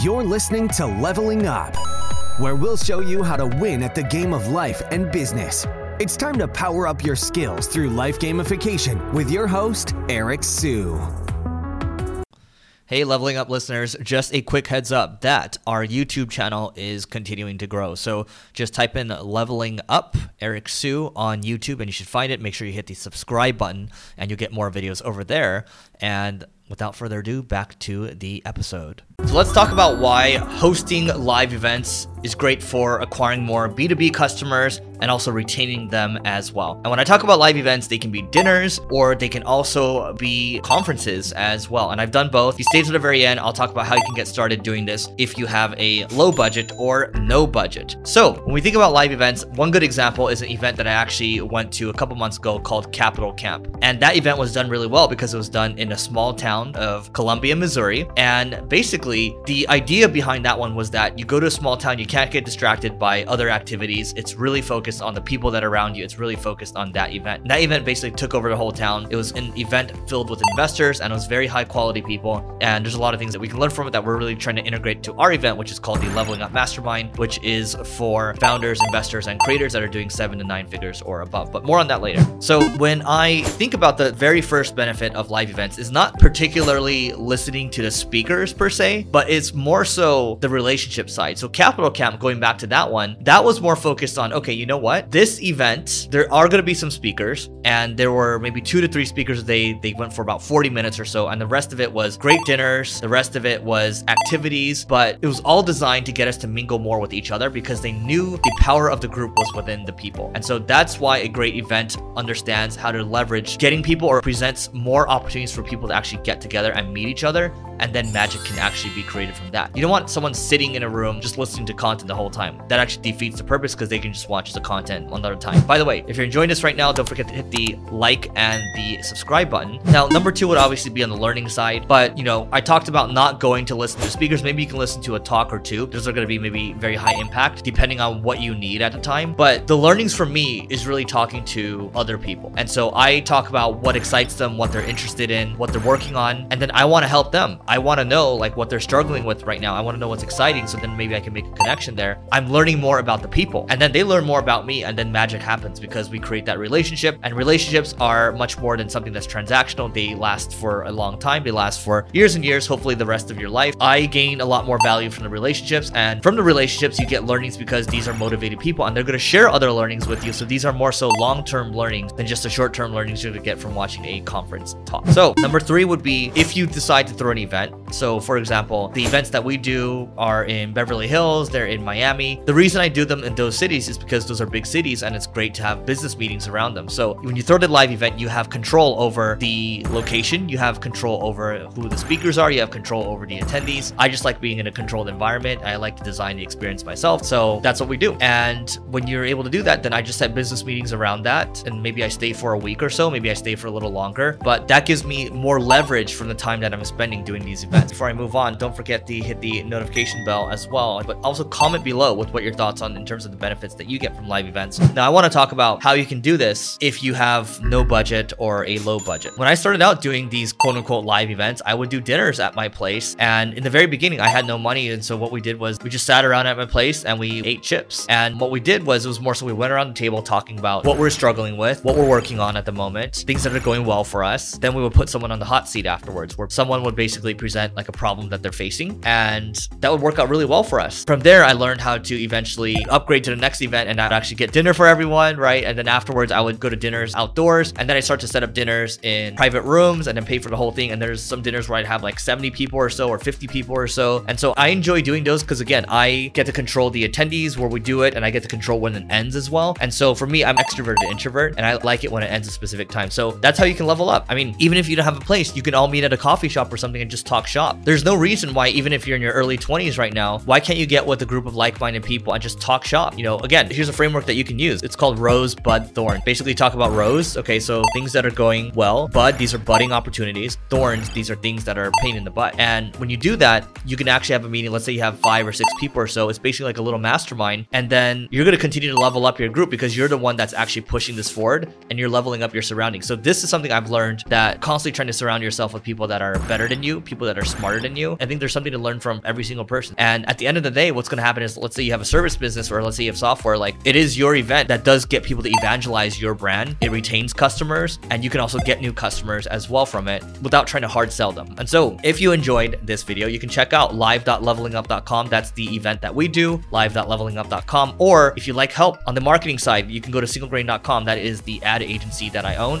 You're listening to Leveling Up, where we'll show you how to win at the game of life and business. It's time to power up your skills through life gamification with your host, Eric Siu. Hey, leveling up listeners, just a quick heads up that our YouTube channel is continuing to grow. So just type in leveling up Eric Siu on YouTube and you should find it. Make sure you hit the subscribe button and you'll get more videos over there. And without further ado, back to the episode. So let's talk about why hosting live events is great for acquiring more B2B customers and also retaining them as well. And when I talk about live events, they can be dinners or they can also be conferences as well. And I've done both. If you stay to the very end, I'll talk about how you can get started doing this if you have a low budget or no budget. So when we think about live events, one good example is an event that I actually went to a couple months ago called Capital Camp. And that event was done really well because it was done in a small town of Columbia, Missouri. And basically, the idea behind that one was that you go to a small town, you can't get distracted by other activities. It's really focused on the people that are around you. It's really focused on that event. And that event basically took over the whole town. It was an event filled with investors and it was very high quality people. And there's a lot of things that we can learn from it that we're really trying to integrate to our event, which is called the Leveling Up Mastermind, which is for founders, investors, and creators that are doing seven to nine figures or above. But more on that later. So when I think about the very first benefit of live events is not particularly listening to the speakers per se, but it's more so the relationship side. So Capital Going back to that one, that was more focused on, okay, you know what? This event, there are going to be some speakers and there were maybe two to three speakers. They, they went for about 40 minutes or so. And the rest of it was great dinners. The rest of it was activities, but it was all designed to get us to mingle more with each other because they knew the power of the group was within the people. And so that's why a great event understands how to leverage getting people or presents more opportunities for people to actually get together and meet each other and then magic can actually be created from that. You don't want someone sitting in a room just listening to content the whole time. That actually defeats the purpose because they can just watch the content one another time. By the way, if you're enjoying this right now, don't forget to hit the like and the subscribe button. Now, number two would obviously be on the learning side, but you know, I talked about not going to listen to speakers. Maybe you can listen to a talk or two. Those are going to be maybe very high impact depending on what you need at the time. But the learnings for me is really talking to other people. And so I talk about what excites them, what they're interested in, what they're working on, and then I want to help them. I want to know like what they're struggling with right now. I want to know what's exciting so then maybe I can make a connection there. I'm learning more about the people and then they learn more about me and then magic happens because we create that relationship and relationships are much more than something that's transactional. They last for a long time. They last for years and years, hopefully the rest of your life. I gain a lot more value from the relationships and from the relationships you get learnings because these are motivated people and they're going to share other learnings with you. So these are more so long-term learnings than just the short-term learnings you're going to get from watching a conference talk. So number three would be if you decide to throw an event event so, for example, the events that we do are in Beverly Hills, they're in Miami. The reason I do them in those cities is because those are big cities and it's great to have business meetings around them. So, when you throw the live event, you have control over the location, you have control over who the speakers are, you have control over the attendees. I just like being in a controlled environment. I like to design the experience myself. So, that's what we do. And when you're able to do that, then I just set business meetings around that. And maybe I stay for a week or so, maybe I stay for a little longer. But that gives me more leverage from the time that I'm spending doing these events. Before I move on, don't forget to hit the notification bell as well, but also comment below with what your thoughts on in terms of the benefits that you get from live events. Now, I want to talk about how you can do this if you have no budget or a low budget. When I started out doing these quote unquote live events, I would do dinners at my place. And in the very beginning, I had no money. And so what we did was we just sat around at my place and we ate chips. And what we did was it was more so we went around the table talking about what we're struggling with, what we're working on at the moment, things that are going well for us. Then we would put someone on the hot seat afterwards where someone would basically present like a problem that they're facing. And that would work out really well for us. From there, I learned how to eventually upgrade to the next event and I'd actually get dinner for everyone, right? And then afterwards, I would go to dinners outdoors. And then I start to set up dinners in private rooms and then pay for the whole thing. And there's some dinners where I'd have like 70 people or so or 50 people or so. And so I enjoy doing those because again, I get to control the attendees where we do it and I get to control when it ends as well. And so for me, I'm extrovert to introvert and I like it when it ends a specific time. So that's how you can level up. I mean, even if you don't have a place, you can all meet at a coffee shop or something and just talk shop. There's no reason why, even if you're in your early 20s right now, why can't you get with a group of like-minded people and just talk shop? You know, again, here's a framework that you can use. It's called Rose, Bud, Thorn. Basically talk about Rose. Okay, so things that are going well. Bud, these are budding opportunities. Thorns, these are things that are pain in the butt. And when you do that, you can actually have a meeting. Let's say you have five or six people or so. It's basically like a little mastermind. And then you're going to continue to level up your group because you're the one that's actually pushing this forward and you're leveling up your surroundings. So this is something I've learned that constantly trying to surround yourself with people that are better than you, people that are smarter than you. I think there's something to learn from every single person. And at the end of the day, what's going to happen is let's say you have a service business or let's say you have software, like it is your event that does get people to evangelize your brand. It retains customers and you can also get new customers as well from it without trying to hard sell them. And so if you enjoyed this video, you can check out live.levelingup.com. That's the event that we do, live.levelingup.com. Or if you like help on the marketing side, you can go to singlegrain.com. That is the ad agency that I own.